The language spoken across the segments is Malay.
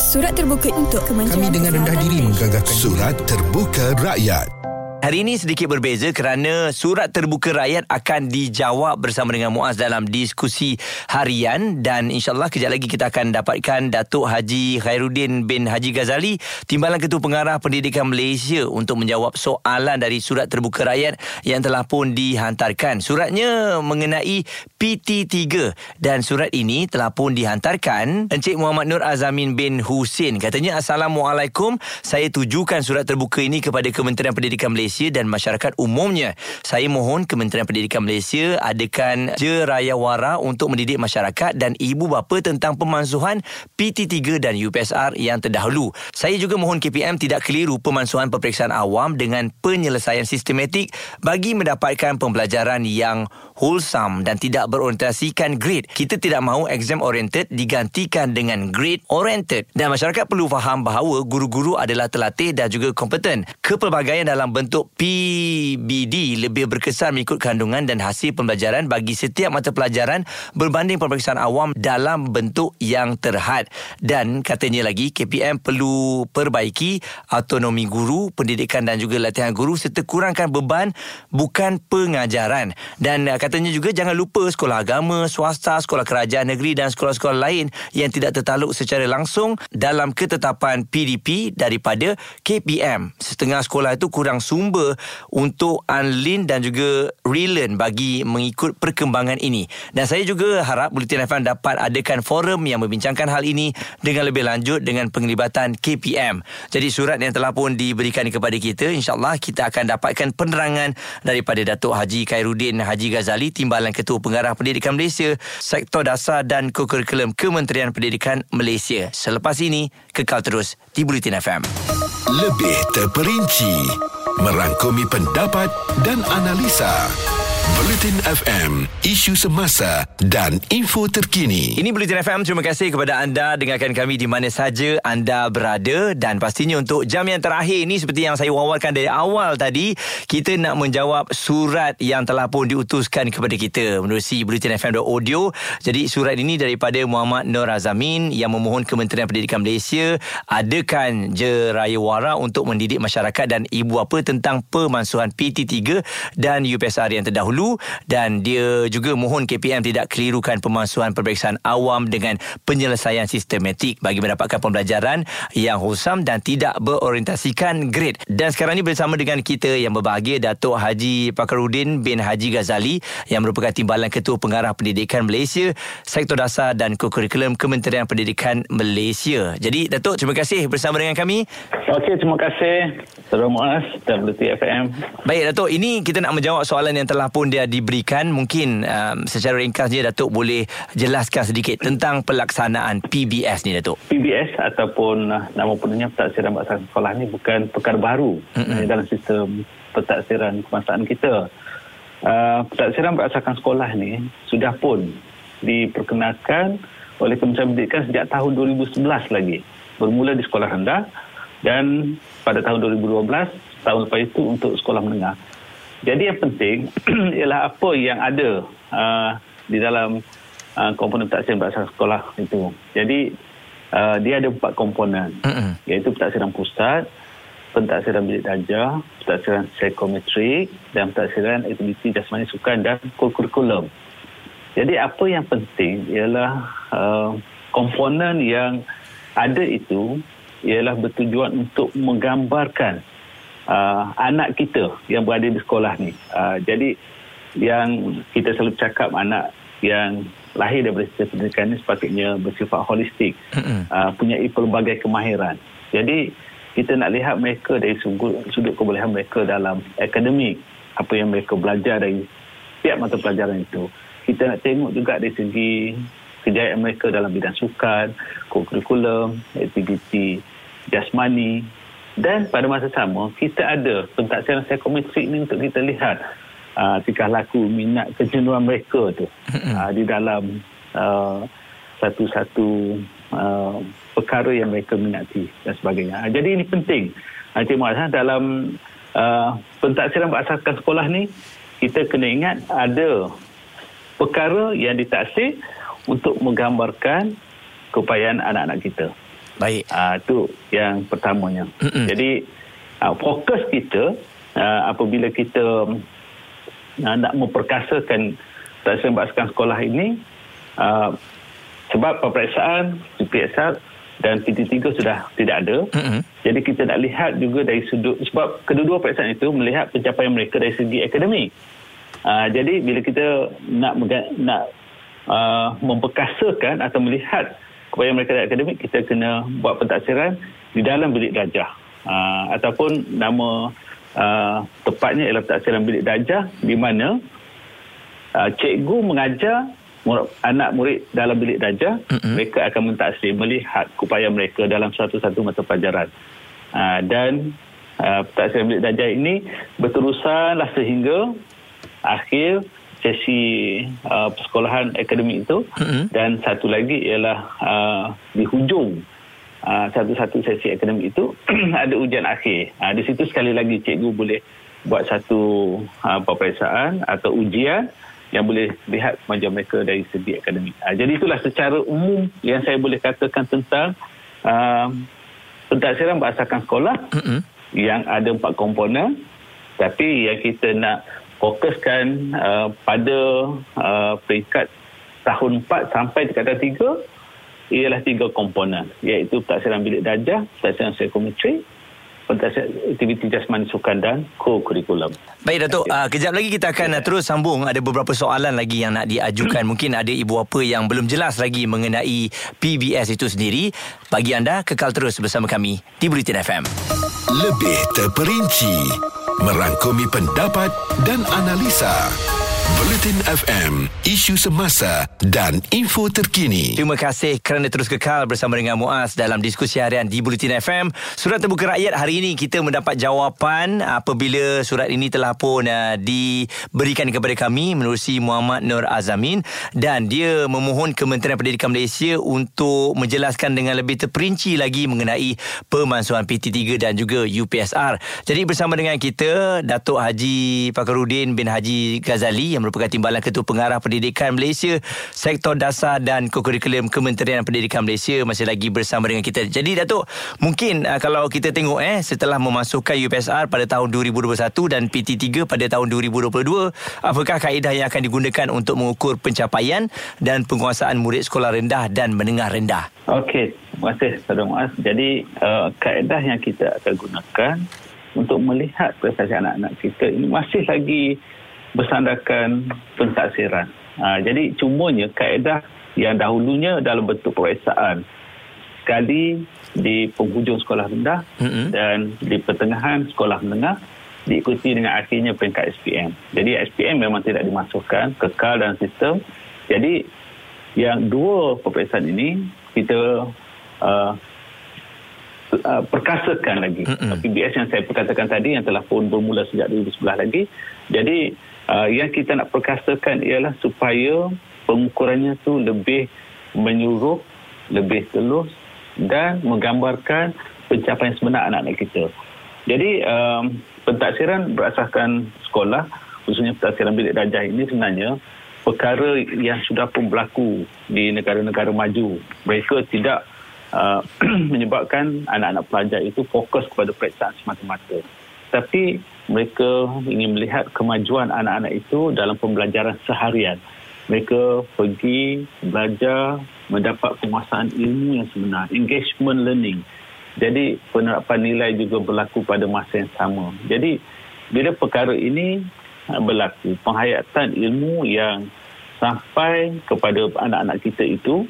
Surat terbuka untuk Kementerian Kami dengan rendah diri menggagalkan Surat terbuka rakyat. Hari ini sedikit berbeza kerana surat terbuka rakyat akan dijawab bersama dengan Muaz dalam diskusi harian dan insyaAllah kejap lagi kita akan dapatkan Datuk Haji Khairuddin bin Haji Ghazali Timbalan Ketua Pengarah Pendidikan Malaysia untuk menjawab soalan dari surat terbuka rakyat yang telah pun dihantarkan. Suratnya mengenai PT3 dan surat ini telah pun dihantarkan Encik Muhammad Nur Azamin bin Husin. Katanya Assalamualaikum, saya tujukan surat terbuka ini kepada Kementerian Pendidikan Malaysia dan masyarakat umumnya. Saya mohon Kementerian Pendidikan Malaysia adakan jerayawara untuk mendidik masyarakat dan ibu bapa tentang pemansuhan PT3 dan UPSR yang terdahulu. Saya juga mohon KPM tidak keliru pemansuhan peperiksaan awam dengan penyelesaian sistematik bagi mendapatkan pembelajaran yang wholesome dan tidak berorientasikan grade. Kita tidak mahu exam oriented digantikan dengan grade oriented dan masyarakat perlu faham bahawa guru-guru adalah terlatih dan juga kompeten. Kepelbagaian dalam bentuk PBD lebih berkesan mengikut kandungan dan hasil pembelajaran bagi setiap mata pelajaran berbanding pemeriksaan awam dalam bentuk yang terhad. Dan katanya lagi KPM perlu perbaiki autonomi guru, pendidikan dan juga latihan guru serta kurangkan beban bukan pengajaran. Dan uh, katanya juga jangan lupa sekolah agama, swasta, sekolah kerajaan negeri dan sekolah-sekolah lain yang tidak tertaluk secara langsung dalam ketetapan PDP daripada KPM. Setengah sekolah itu kurang sumber untuk unlearn dan juga relearn bagi mengikut perkembangan ini. Dan saya juga harap Bulletin FM dapat adakan forum yang membincangkan hal ini dengan lebih lanjut dengan penglibatan KPM. Jadi surat yang telah pun diberikan kepada kita, insyaAllah kita akan dapatkan penerangan daripada Datuk Haji Khairuddin Haji Ghazali, Timbalan Ketua Pengarah Pendidikan Malaysia, Sektor Dasar dan Kurikulum Kementerian Pendidikan Malaysia. Selepas ini, kekal terus di Bulletin FM. Lebih terperinci merangkumi pendapat dan analisa. Bulletin FM, isu semasa dan info terkini. Ini Bulletin FM. Terima kasih kepada anda dengarkan kami di mana saja anda berada dan pastinya untuk jam yang terakhir ini seperti yang saya wawarkan dari awal tadi, kita nak menjawab surat yang telah pun diutuskan kepada kita menerusi Bulletin FM audio. Jadi surat ini daripada Muhammad Nur Azamin yang memohon Kementerian Pendidikan Malaysia adakan jerayawara untuk mendidik masyarakat dan ibu bapa tentang pemansuhan PT3 dan UPSR yang terdahulu dan dia juga mohon KPM tidak kelirukan pemansuhan peperiksaan awam dengan penyelesaian sistematik bagi mendapatkan pembelajaran yang wholesome dan tidak berorientasikan grade. Dan sekarang ini bersama dengan kita yang berbahagia Datuk Haji Pakarudin bin Haji Ghazali yang merupakan Timbalan Ketua Pengarah Pendidikan Malaysia, Sektor Dasar dan Kurikulum Kementerian Pendidikan Malaysia. Jadi Datuk terima kasih bersama dengan kami. Okey, terima kasih. Saudara Muaz dan Bluti FM. Baik Datuk, ini kita nak menjawab soalan yang telah pun dia diberikan. Mungkin um, secara ringkasnya Datuk boleh jelaskan sedikit tentang pelaksanaan PBS ni Datuk. PBS ataupun uh, nama penuhnya Pentaksiran Bangsa Sekolah ni bukan perkara baru mm-hmm. dalam sistem pentaksiran kebangsaan kita. Uh, pentaksiran berdasarkan sekolah ni sudah pun diperkenalkan oleh Kementerian Pendidikan sejak tahun 2011 lagi. Bermula di sekolah rendah dan pada tahun 2012 tahun lepas itu untuk sekolah menengah. Jadi yang penting ialah apa yang ada uh, di dalam uh, komponen pentaksiran berdasarkan sekolah itu. Jadi uh, dia ada empat komponen Mm-mm. iaitu pentaksiran pusat, pentaksiran bilik darjah, pentaksiran psikometrik dan pentaksiran aktiviti jasmani sukan dan kurikulum. Jadi apa yang penting ialah uh, komponen yang ada itu ialah bertujuan untuk menggambarkan uh, anak kita yang berada di sekolah ni. Uh, jadi yang kita selalu cakap anak yang lahir daripada sistem pendidikan ini sepatutnya bersifat holistik, uh, punya pelbagai kemahiran. Jadi kita nak lihat mereka dari sudut, sudut kebolehan mereka dalam akademik, apa yang mereka belajar dari setiap mata pelajaran itu. Kita nak tengok juga dari segi kejayaan mereka dalam bidang sukan, kurikulum, aktiviti jasmani dan pada masa sama kita ada pentaksiran psikometrik ni untuk kita lihat uh, tingkah laku minat kejenuhan mereka tu uh, di dalam uh, satu-satu uh, perkara yang mereka minati dan sebagainya. Uh, jadi ini penting. Uh, Cik Muaz, dalam uh, pentaksiran berdasarkan sekolah ni kita kena ingat ada perkara yang ditaksir untuk menggambarkan keupayaan anak-anak kita. Baik. Uh, itu yang pertamanya. Mm-mm. Jadi uh, fokus kita uh, apabila kita uh, nak memperkasakan taksiran berasakan sekolah ini uh, sebab peperiksaan UPSR dan PT3 sudah tidak ada. Mm-mm. Jadi kita nak lihat juga dari sudut sebab kedua-dua peperiksaan itu melihat pencapaian mereka dari segi akademik. Uh, jadi bila kita nak nak uh, memperkasakan atau melihat kepada mereka akademik kita kena buat pentaksiran di dalam bilik darjah. Uh, ataupun nama uh, tepatnya ialah pentaksiran bilik darjah di mana uh, cikgu mengajar anak murid dalam bilik darjah Mm-mm. mereka akan mentaksir melihat upaya mereka dalam satu-satu mata pelajaran uh, dan uh, pentaksiran bilik darjah ini berterusanlah sehingga akhir sesi uh, persekolahan akademik itu Mm-mm. dan satu lagi ialah uh, di hujung uh, satu-satu sesi akademik itu ada ujian akhir. Uh, di situ sekali lagi cikgu boleh buat satu uh, peperiksaan atau ujian yang boleh lihat kemajuan mereka dari segi akademik. Uh, jadi itulah secara umum yang saya boleh katakan tentang uh, pentaksiran berasakan sekolah Mm-mm. yang ada empat komponen tapi yang kita nak fokuskan uh, pada uh, peringkat tahun 4 sampai tingkatan 3 ialah tiga komponen iaitu pentaksiran bilik darjah, pentaksiran psikometri, aktiviti jasmani sukan dan co-curriculum. Baik Datuk, uh, kejap lagi kita akan uh, terus sambung ada beberapa soalan lagi yang nak diajukan. Mungkin ada ibu bapa yang belum jelas lagi mengenai PBS itu sendiri. Bagi anda kekal terus bersama kami di Bulletin FM. Lebih terperinci merangkumi pendapat dan analisa. Bulletin FM, isu semasa dan info terkini. Terima kasih kerana terus kekal bersama dengan Muaz dalam diskusi harian di Bulletin FM. Surat terbuka rakyat hari ini kita mendapat jawapan apabila surat ini telah pun uh, diberikan kepada kami menerusi Muhammad Nur Azamin dan dia memohon Kementerian Pendidikan Malaysia untuk menjelaskan dengan lebih terperinci lagi mengenai pemansuhan PT3 dan juga UPSR. Jadi bersama dengan kita Datuk Haji Fakarudin bin Haji Ghazali yang merupakan Timbalan Ketua Pengarah Pendidikan Malaysia Sektor Dasar dan Kokurikulum Kementerian Pendidikan Malaysia masih lagi bersama dengan kita. Jadi Datuk, mungkin uh, kalau kita tengok eh setelah memasukkan UPSR pada tahun 2021 dan PT3 pada tahun 2022, apakah kaedah yang akan digunakan untuk mengukur pencapaian dan penguasaan murid sekolah rendah dan menengah rendah? Okey, terima kasih Saudara Muaz. Jadi uh, kaedah yang kita akan gunakan untuk melihat prestasi anak-anak kita ini masih lagi bersandarkan pentaksiran. Ha, jadi cumanya kaedah yang dahulunya dalam bentuk peperiksaan sekali di penghujung sekolah rendah Mm-mm. dan di pertengahan sekolah menengah diikuti dengan akhirnya peringkat SPM. Jadi SPM memang tidak dimasukkan kekal dalam sistem. Jadi yang dua peperiksaan ini kita uh, uh, perkasakan lagi. Mm-mm. PBS yang saya perkatakan tadi yang telah pun bermula sejak 2011 lagi. Jadi uh, yang kita nak perkasakan ialah supaya pengukurannya tu lebih menyuruh, lebih telus dan menggambarkan pencapaian sebenar anak-anak kita. Jadi um, pentaksiran berasaskan sekolah khususnya pentaksiran bilik darjah ini sebenarnya perkara yang sudah pun berlaku di negara-negara maju. Mereka tidak uh, menyebabkan anak-anak pelajar itu fokus kepada periksaan semata-mata. Tapi mereka ingin melihat kemajuan anak-anak itu dalam pembelajaran seharian. Mereka pergi belajar mendapat penguasaan ilmu yang sebenar, engagement learning. Jadi penerapan nilai juga berlaku pada masa yang sama. Jadi bila perkara ini berlaku, penghayatan ilmu yang sampai kepada anak-anak kita itu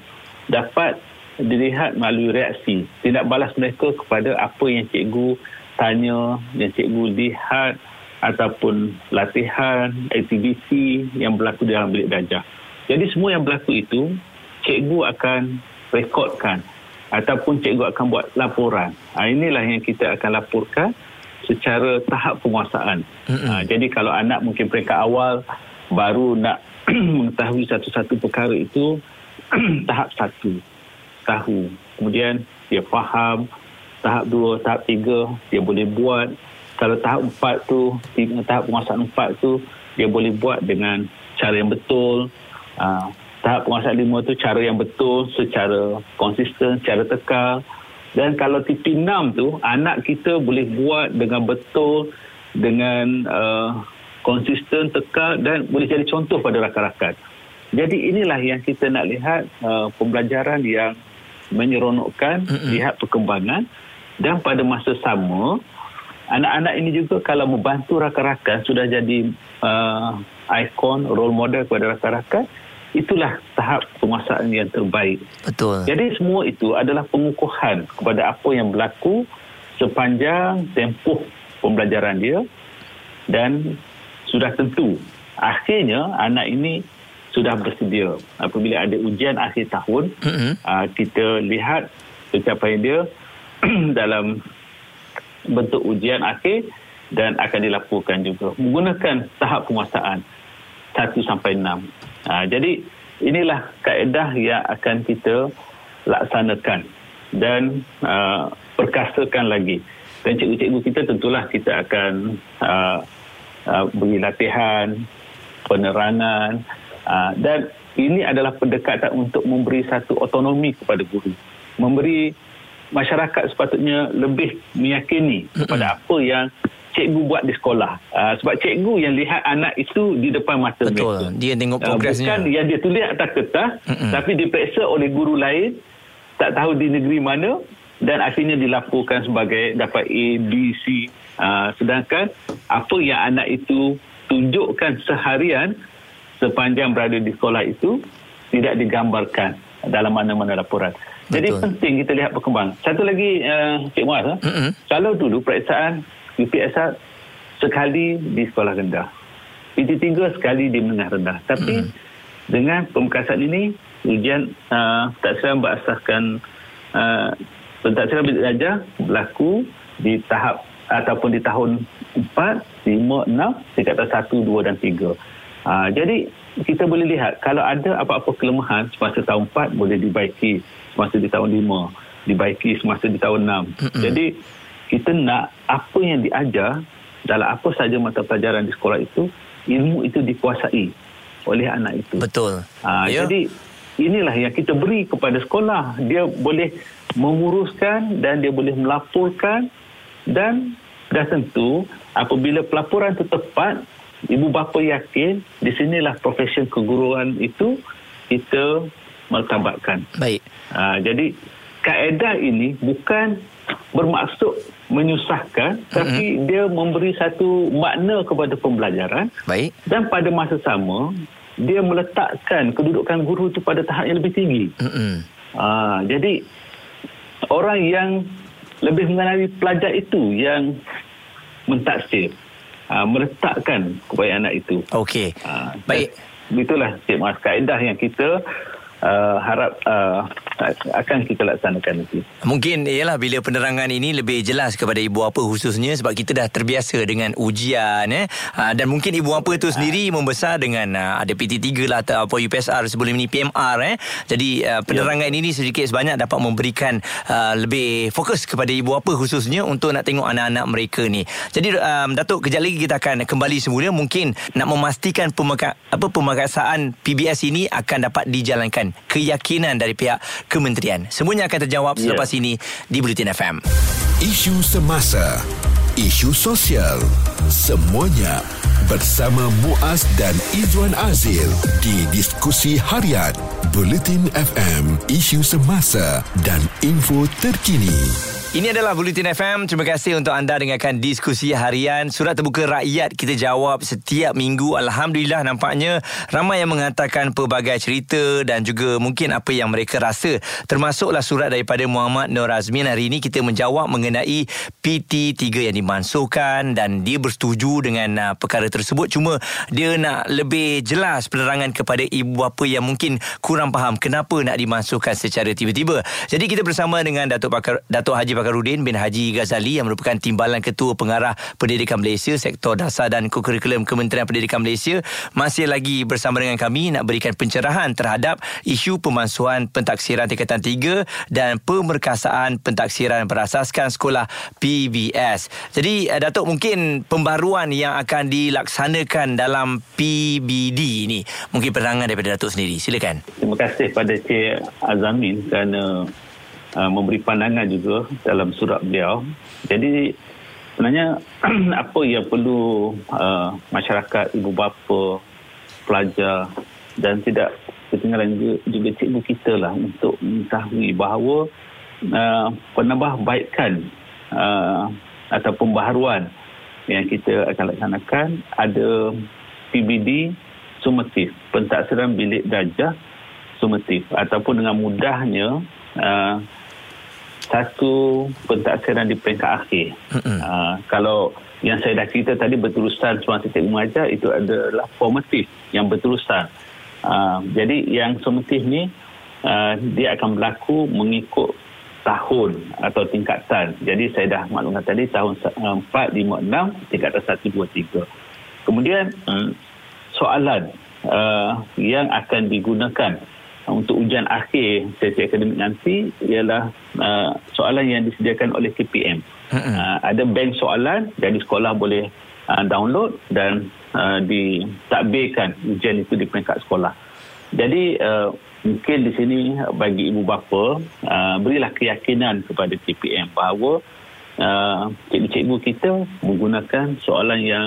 dapat dilihat melalui reaksi. Tidak balas mereka kepada apa yang cikgu tanya, yang cikgu lihat ataupun latihan, aktiviti yang berlaku dalam bilik darjah. Jadi semua yang berlaku itu, cikgu akan rekodkan ataupun cikgu akan buat laporan. Ha, inilah yang kita akan laporkan secara tahap penguasaan. Ha, jadi kalau anak mungkin peringkat awal baru nak mengetahui satu-satu perkara itu, tahap satu tahu. Kemudian dia faham. Tahap dua, tahap tiga, dia boleh buat. Kalau tahap empat tu, tahap penguasaan empat tu, dia boleh buat dengan cara yang betul. Uh, tahap penguasaan lima tu cara yang betul, secara konsisten, secara tekal. Dan kalau TP6 tu, anak kita boleh buat dengan betul, dengan uh, konsisten, tekal dan boleh jadi contoh pada rakan-rakan. Jadi inilah yang kita nak lihat uh, pembelajaran yang menyeronokkan, mm-hmm. lihat perkembangan dan pada masa sama anak-anak ini juga kalau membantu rakan-rakan sudah jadi uh, ikon, role model kepada rakan-rakan, itulah tahap penguasaan yang terbaik. Betul. Jadi semua itu adalah pengukuhan kepada apa yang berlaku sepanjang tempoh pembelajaran dia dan sudah tentu akhirnya anak ini sudah bersedia apabila ada ujian akhir tahun mm-hmm. uh, kita lihat pencapaian dia dalam bentuk ujian akhir dan akan dilaporkan juga menggunakan tahap penguasaan 1 sampai 6. Uh, jadi inilah kaedah yang akan kita laksanakan dan uh, perkasakan lagi. Dan cikgu-cikgu kita tentulah kita akan uh, uh, beri latihan, penerangan, Ah, dan ini adalah pendekatan untuk memberi satu otonomi kepada guru. Memberi masyarakat sepatutnya lebih meyakini kepada apa yang cikgu buat di sekolah. Uh, sebab cikgu yang lihat anak itu di depan mata Betul. mereka. Dia tengok progresnya. Uh, bukan yang dia tulis atas kertas Mm-mm. tapi diperiksa oleh guru lain tak tahu di negeri mana dan akhirnya dilaporkan sebagai dapat A, B, C. Uh, sedangkan apa yang anak itu tunjukkan seharian sepanjang berada di sekolah itu tidak digambarkan dalam mana-mana laporan. Jadi Betul. penting kita lihat perkembangan. Satu lagi uh, Cik Muaz, mm-hmm. kalau dulu periksaan UPSR sekali di sekolah rendah. PT3 sekali di menengah rendah. Tapi mm-hmm. dengan pemekasan ini ujian uh, tak serang berasaskan uh, pentaksiran bidik darjah berlaku di tahap ataupun di tahun 4, 5, 6, tingkat 1, 2 dan 3. Ha, jadi kita boleh lihat kalau ada apa-apa kelemahan semasa tahun 4 boleh dibaiki semasa di tahun 5 dibaiki semasa di tahun 6 mm-hmm. jadi kita nak apa yang diajar dalam apa saja mata pelajaran di sekolah itu ilmu itu dikuasai oleh anak itu betul ha, yeah. jadi inilah yang kita beri kepada sekolah dia boleh menguruskan dan dia boleh melaporkan dan dah tentu apabila pelaporan itu tepat ibu bapa yakin di sinilah profesion keguruan itu kita martabatkan. Baik. Ha, jadi kaedah ini bukan bermaksud menyusahkan mm-hmm. tapi dia memberi satu makna kepada pembelajaran. Baik. Dan pada masa sama dia meletakkan kedudukan guru itu pada tahap yang lebih tinggi. Mm-hmm. Ha, jadi orang yang lebih mengenali pelajar itu yang mentaksir uh, meletakkan kepada anak itu. Okey. Uh, Baik. Itulah Cik Mas kaedah yang kita uh, harap uh, akan kita laksanakan nanti. Mungkin ialah bila penerangan ini lebih jelas kepada ibu bapa khususnya sebab kita dah terbiasa dengan ujian eh uh, dan mungkin ibu bapa itu sendiri membesar dengan uh, ada PT3 lah atau apa UPSR sebelum ini PMR eh. Jadi uh, penerangan yeah. ini sedikit sebanyak dapat memberikan lebih fokus kepada ibu bapa khususnya untuk nak tengok anak-anak mereka ni. Jadi um, Datuk kejap lagi kita akan kembali semula mungkin nak memastikan pemeka- apa pemakasan PBS ini akan dapat dijalankan keyakinan dari pihak kementerian. Semuanya akan terjawab yeah. selepas ini di Bulletin FM. Isu semasa, isu sosial, semuanya bersama Muaz dan Izwan Azil di diskusi harian Bulletin FM, isu semasa dan info terkini. Ini adalah Bulletin FM. Terima kasih untuk anda dengarkan diskusi harian. Surat terbuka rakyat kita jawab setiap minggu. Alhamdulillah nampaknya ramai yang mengatakan pelbagai cerita dan juga mungkin apa yang mereka rasa. Termasuklah surat daripada Muhammad Nur Azmin. Hari ini kita menjawab mengenai PT3 yang dimansuhkan dan dia bersetuju dengan uh, perkara tersebut. Cuma dia nak lebih jelas penerangan kepada ibu bapa yang mungkin kurang faham kenapa nak dimansuhkan secara tiba-tiba. Jadi kita bersama dengan Datuk Pakar, Datuk Haji Fakarudin bin Haji Ghazali yang merupakan Timbalan Ketua Pengarah Pendidikan Malaysia Sektor Dasar dan Kurikulum Kementerian Pendidikan Malaysia masih lagi bersama dengan kami nak berikan pencerahan terhadap isu pemansuhan pentaksiran tingkatan 3 dan pemerkasaan pentaksiran berasaskan sekolah PBS. Jadi eh, Datuk mungkin pembaruan yang akan dilaksanakan dalam PBD ini mungkin penerangan daripada Datuk sendiri. Silakan. Terima kasih pada Cik Azamin kerana uh, memberi pandangan juga dalam surat beliau. Jadi sebenarnya apa yang perlu uh, masyarakat, ibu bapa, pelajar dan tidak ketinggalan juga, juga cikgu kita lah untuk mengetahui bahawa uh, penambahbaikan uh, atau pembaharuan yang kita akan laksanakan ada PBD sumatif, pentaksiran bilik darjah sumatif ataupun dengan mudahnya uh, satu pentaksiran di peringkat akhir. Uh, kalau yang saya dah cerita tadi berterusan semasa cikgu mengajar itu adalah formatif yang berterusan. Uh, jadi yang sumatif ni uh, dia akan berlaku mengikut tahun atau tingkatan. Jadi saya dah maklumkan tadi tahun 4, 5, 6, tingkatan 1, 2, 3. Kemudian um, soalan uh, yang akan digunakan untuk ujian akhir sesi akademik nanti ialah uh, soalan yang disediakan oleh KPM. Uh, ada bank soalan jadi sekolah boleh uh, download dan uh, ditakbirkan ujian itu di peringkat sekolah. Jadi uh, mungkin di sini bagi ibu bapa uh, berilah keyakinan kepada KPM bahawa uh, cikgu-cikgu kita menggunakan soalan yang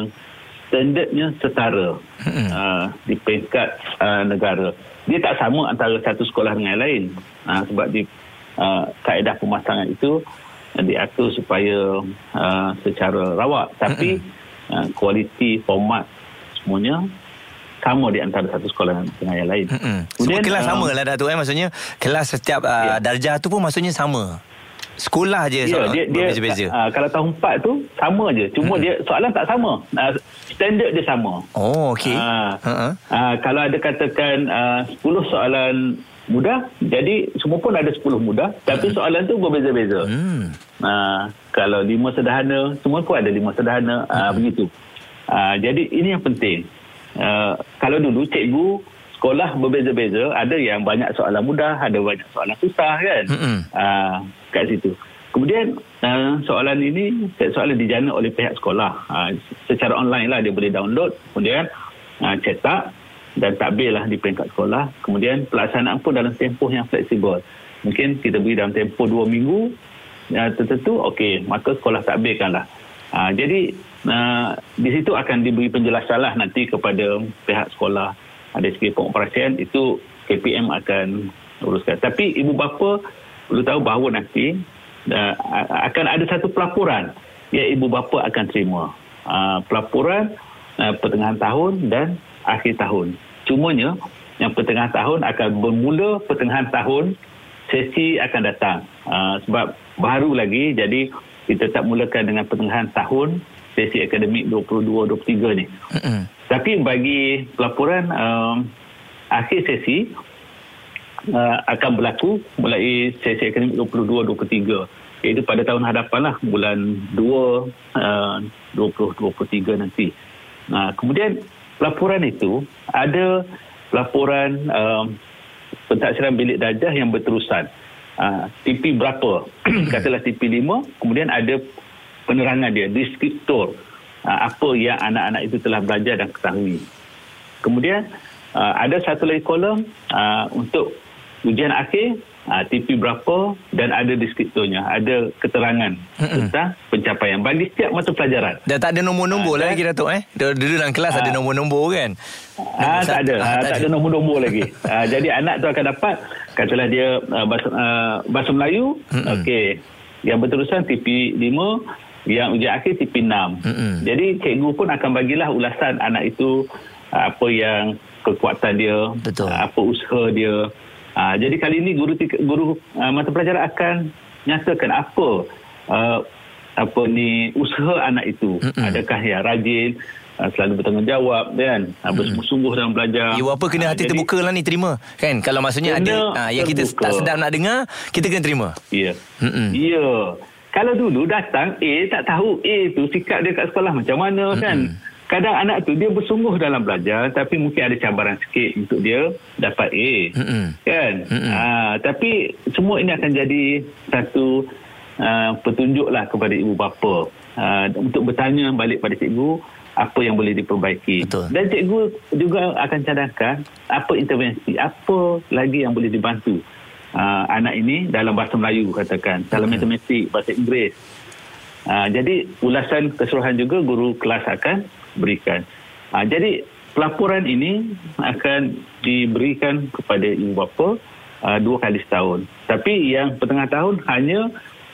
standardnya setara uh, di peringkat uh, negara. Dia tak sama antara satu sekolah dengan yang lain. Uh, sebab di uh, kaedah pemasangan itu uh, diatur supaya uh, secara rawak tapi uh, kualiti format semuanya sama di antara satu sekolah dengan yang lain. Kemudian, Semua kelas uh, sama lah Datuk eh. Maksudnya kelas setiap uh, ya. darjah tu pun maksudnya sama. Sekolah je ya, dia, dia, berbeza-beza. Uh, kalau tahun 4 tu sama je. Cuma mm-hmm. dia soalan tak sama. Uh, standard dia sama. Oh, okey. Uh, uh-huh. uh, kalau ada katakan uh, 10 soalan mudah, jadi semua pun ada 10 mudah. Tapi mm-hmm. soalan tu berbeza-beza. Mm. Uh, kalau 5 sederhana, semua pun ada 5 sederhana. Uh, mm-hmm. Begitu. Uh, jadi ini yang penting. Uh, kalau dulu cikgu sekolah berbeza-beza. Ada yang banyak soalan mudah ada banyak soalan susah kan? Mm-hmm. uh, kat situ. Kemudian uh, soalan ini soalan dijana oleh pihak sekolah. Uh, secara online lah dia boleh download kemudian uh, cetak dan takbir lah di peringkat sekolah. Kemudian pelaksanaan pun dalam tempoh yang fleksibel. Mungkin kita beri dalam tempoh dua minggu uh, tertentu okey maka sekolah takbirkan lah. Uh, jadi uh, di situ akan diberi penjelasan lah nanti kepada pihak sekolah ada segi pengoperasian itu KPM akan uruskan. Tapi ibu bapa perlu tahu bahawa nanti uh, akan ada satu pelaporan yang ibu bapa akan terima. Uh, pelaporan uh, pertengahan tahun dan akhir tahun. Cumanya yang pertengahan tahun akan bermula pertengahan tahun sesi akan datang. Uh, sebab baru lagi jadi kita tak mulakan dengan pertengahan tahun sesi akademik 22-23 ni. Tapi bagi pelaporan um, akhir sesi uh, akan berlaku mulai sesi akademik 22-23 iaitu pada tahun hadapan lah bulan 2 uh, 2023 nanti. Uh, kemudian laporan itu ada laporan um, pentaksiran bilik darjah yang berterusan. Uh, TP berapa? Katalah TP 5, kemudian ada penerangan dia, deskriptor apa yang anak-anak itu telah belajar dan ketahui. Kemudian uh, ada satu lagi kolom uh, untuk ujian akhir uh, TP berapa dan ada deskriptornya, ada keterangan tentang pencapaian bagi setiap mata pelajaran. Dan tak ada nombor-nombor uh, lagi Datuk eh. Dulu dalam kelas uh, ada nombor-nombor kan. Ah uh, tak ada. Uh, tak ada nombor-nombor lagi. Uh, jadi anak tu akan dapat katalah dia uh, bahasa, uh, bahasa Melayu, okey. Yang berterusan TP 5 yang ujian akhir TP 6. Mm-hmm. Jadi cikgu pun akan bagilah ulasan anak itu apa yang kekuatan dia, Betul. apa usaha dia. Uh, jadi kali ini guru guru uh, mata pelajaran akan nyatakan apa uh, apa ni usaha anak itu. Mm-hmm. Adakah yang rajin, selalu bertanggungjawab kan, uh, bersungguh-sungguh dalam belajar. Ya apa kena hati terbuka lah ni terima. Kan kalau maksudnya ada uh, yang kita tak sedap nak dengar, kita kena terima. Ya. Yeah. Ya. Yeah. Kalau dulu datang A tak tahu A tu sikap dia kat sekolah macam mana mm-hmm. kan. Kadang anak tu dia bersungguh dalam belajar tapi mungkin ada cabaran sikit untuk dia dapat A. Mm-hmm. Kan? Mm-hmm. Ha, tapi semua ini akan jadi satu uh, petunjuklah kepada ibu bapa uh, untuk bertanya balik pada cikgu apa yang boleh diperbaiki. Betul. Dan cikgu juga akan cadangkan apa intervensi, apa lagi yang boleh dibantu uh, anak ini dalam bahasa Melayu katakan dalam hmm. matematik bahasa Inggeris uh, jadi ulasan keseluruhan juga guru kelas akan berikan uh, jadi pelaporan ini akan diberikan kepada ibu bapa uh, dua kali setahun tapi yang pertengah tahun hanya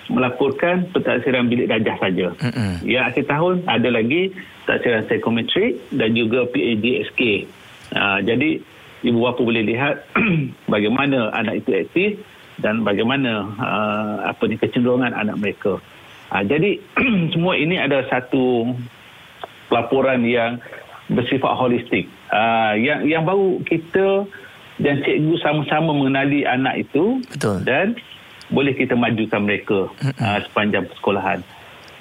melaporkan pentaksiran bilik darjah saja. Mm-hmm. Yang akhir tahun ada lagi pentaksiran psikometrik dan juga PADSK. Uh, jadi ibu bapa boleh lihat bagaimana anak itu aktif dan bagaimana uh, apa ni kecenderungan anak mereka. Uh, jadi semua ini ada satu laporan yang bersifat holistik. Uh, yang yang baru kita dan cikgu sama-sama mengenali anak itu Betul. dan boleh kita majukan mereka uh, sepanjang persekolahan.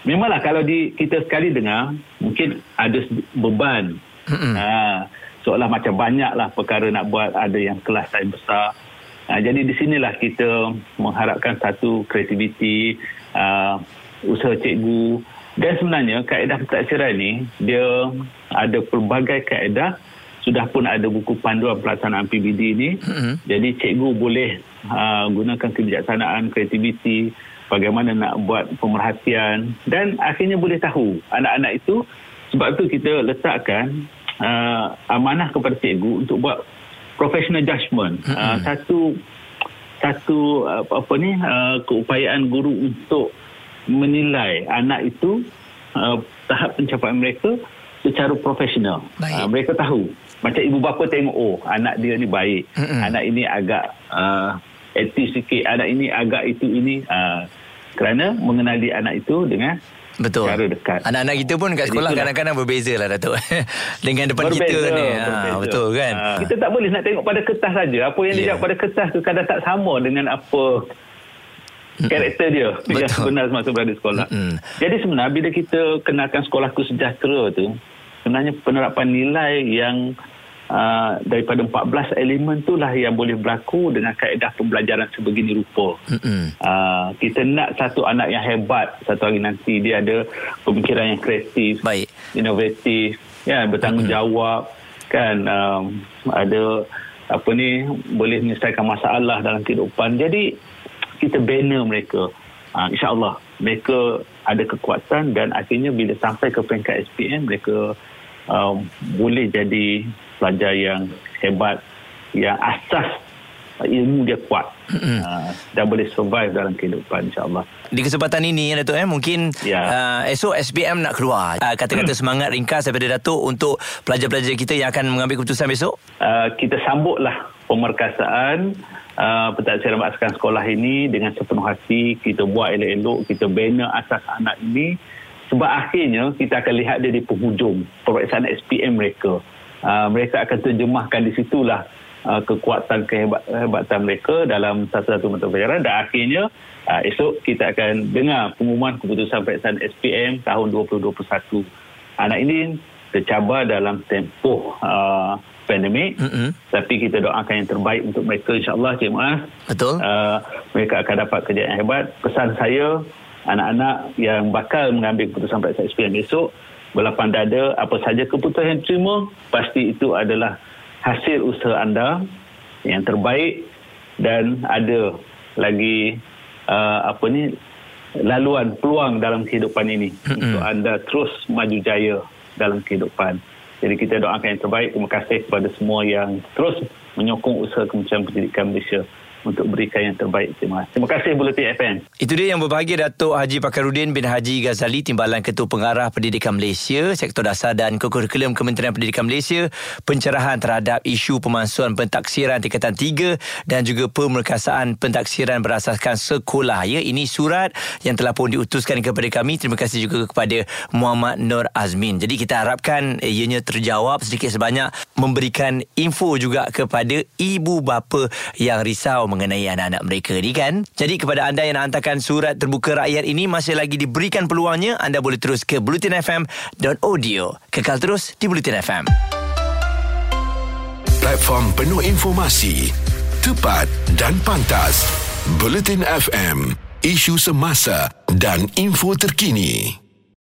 Memanglah kalau di kita sekali dengar mungkin ada beban. Uh, seolah macam banyaklah perkara nak buat ada yang kelas saya besar. Uh, jadi di sinilah kita mengharapkan satu kreativiti uh, usaha cikgu dan sebenarnya kaedah pentaksiran ni dia ada pelbagai kaedah sudah pun ada buku panduan pelaksanaan PBD ini. Mm-hmm. Jadi cikgu boleh uh, gunakan kebijaksanaan, kreativiti, bagaimana nak buat pemerhatian dan akhirnya boleh tahu anak-anak itu sebab tu kita letakkan uh, amanah kepada cikgu untuk buat professional judgement. Mm-hmm. Uh, satu satu apa, apa ni uh, keupayaan guru untuk menilai anak itu uh, tahap pencapaian mereka secara profesional. Uh, mereka tahu macam ibu bapa tengok oh anak dia ni baik mm-hmm. anak ini agak uh, etis sikit anak ini agak itu ini uh, kerana mengenali anak itu dengan Betul. Cara dekat. Anak-anak kita pun kat sekolah kadang-kadang berbeza lah Datuk. Dengan depan berbeza, kita ni. Ha, betul kan? Ha. Kita tak boleh nak tengok pada kertas saja. Apa yang yeah. dia jawab pada kertas tu kadang tak sama dengan apa karakter dia Betul. yang sebenar semasa berada di sekolah. Mm-hmm. Jadi sebenarnya bila kita kenalkan sekolahku sejahtera tu, sebenarnya penerapan nilai yang uh, daripada 14 elemen itulah yang boleh berlaku dengan kaedah pembelajaran sebegini rupa. Mm-hmm. Uh, kita nak satu anak yang hebat satu hari nanti dia ada pemikiran yang kreatif, Baik. inovatif, ya bertanggungjawab mm-hmm. kan um, ada apa ni boleh menyelesaikan masalah dalam kehidupan. Jadi kita bina mereka. Uh, InsyaAllah mereka ada kekuatan dan akhirnya bila sampai ke peringkat SPM mereka um, boleh jadi pelajar yang hebat yang asas ilmu dia kuat. Mm-hmm. uh, dan boleh survive dalam kehidupan insyaAllah. Di kesempatan ini Datuk eh, mungkin yeah. uh, esok SPM nak keluar. Uh, kata-kata semangat ringkas daripada Datuk untuk pelajar-pelajar kita yang akan mengambil keputusan besok. Uh, kita sambutlah pemerkasaan uh, pentaksiran askan sekolah ini dengan sepenuh hati. Kita buat elok-elok kita bina asas anak ini sebab akhirnya kita akan lihat dia di penghujung peperiksaan SPM mereka. Uh, mereka akan terjemahkan di situlah uh, kekuatan kehebatan mereka dalam satu-satu mata pelajaran dan akhirnya uh, esok kita akan dengar pengumuman keputusan peperiksaan SPM tahun 2021. Anak ini tercabar dalam tempoh uh, pandemik mm-hmm. tapi kita doakan yang terbaik untuk mereka insyaAllah Cik Muaz. Betul. Uh, mereka akan dapat kerja yang hebat. Pesan saya anak-anak yang bakal mengambil keputusan pada SPM besok berlapang dada apa saja keputusan yang terima pasti itu adalah hasil usaha anda yang terbaik dan ada lagi uh, apa ni laluan peluang dalam kehidupan ini mm-hmm. untuk anda terus maju jaya dalam kehidupan. Jadi kita doakan yang terbaik. Terima kasih kepada semua yang terus menyokong usaha Kementerian Pendidikan Malaysia untuk berikan yang terbaik. Terima kasih. Terima kasih Bulletin FM. Itu dia yang berbahagia Datuk Haji Pakarudin bin Haji Ghazali, Timbalan Ketua Pengarah Pendidikan Malaysia, Sektor Dasar dan Kurikulum Kementerian Pendidikan Malaysia, pencerahan terhadap isu pemansuhan pentaksiran tingkatan 3 dan juga pemerkasaan pentaksiran berasaskan sekolah. Ya, ini surat yang telah pun diutuskan kepada kami. Terima kasih juga kepada Muhammad Nur Azmin. Jadi kita harapkan ianya terjawab sedikit sebanyak memberikan info juga kepada ibu bapa yang risau mengenai anak-anak mereka ni kan. Jadi kepada anda yang nak hantarkan surat terbuka rakyat ini masih lagi diberikan peluangnya, anda boleh terus ke bulletinfm.audio. Kekal terus di Bulletin FM. Platform penuh informasi, tepat dan pantas. Bulletin FM, isu semasa dan info terkini.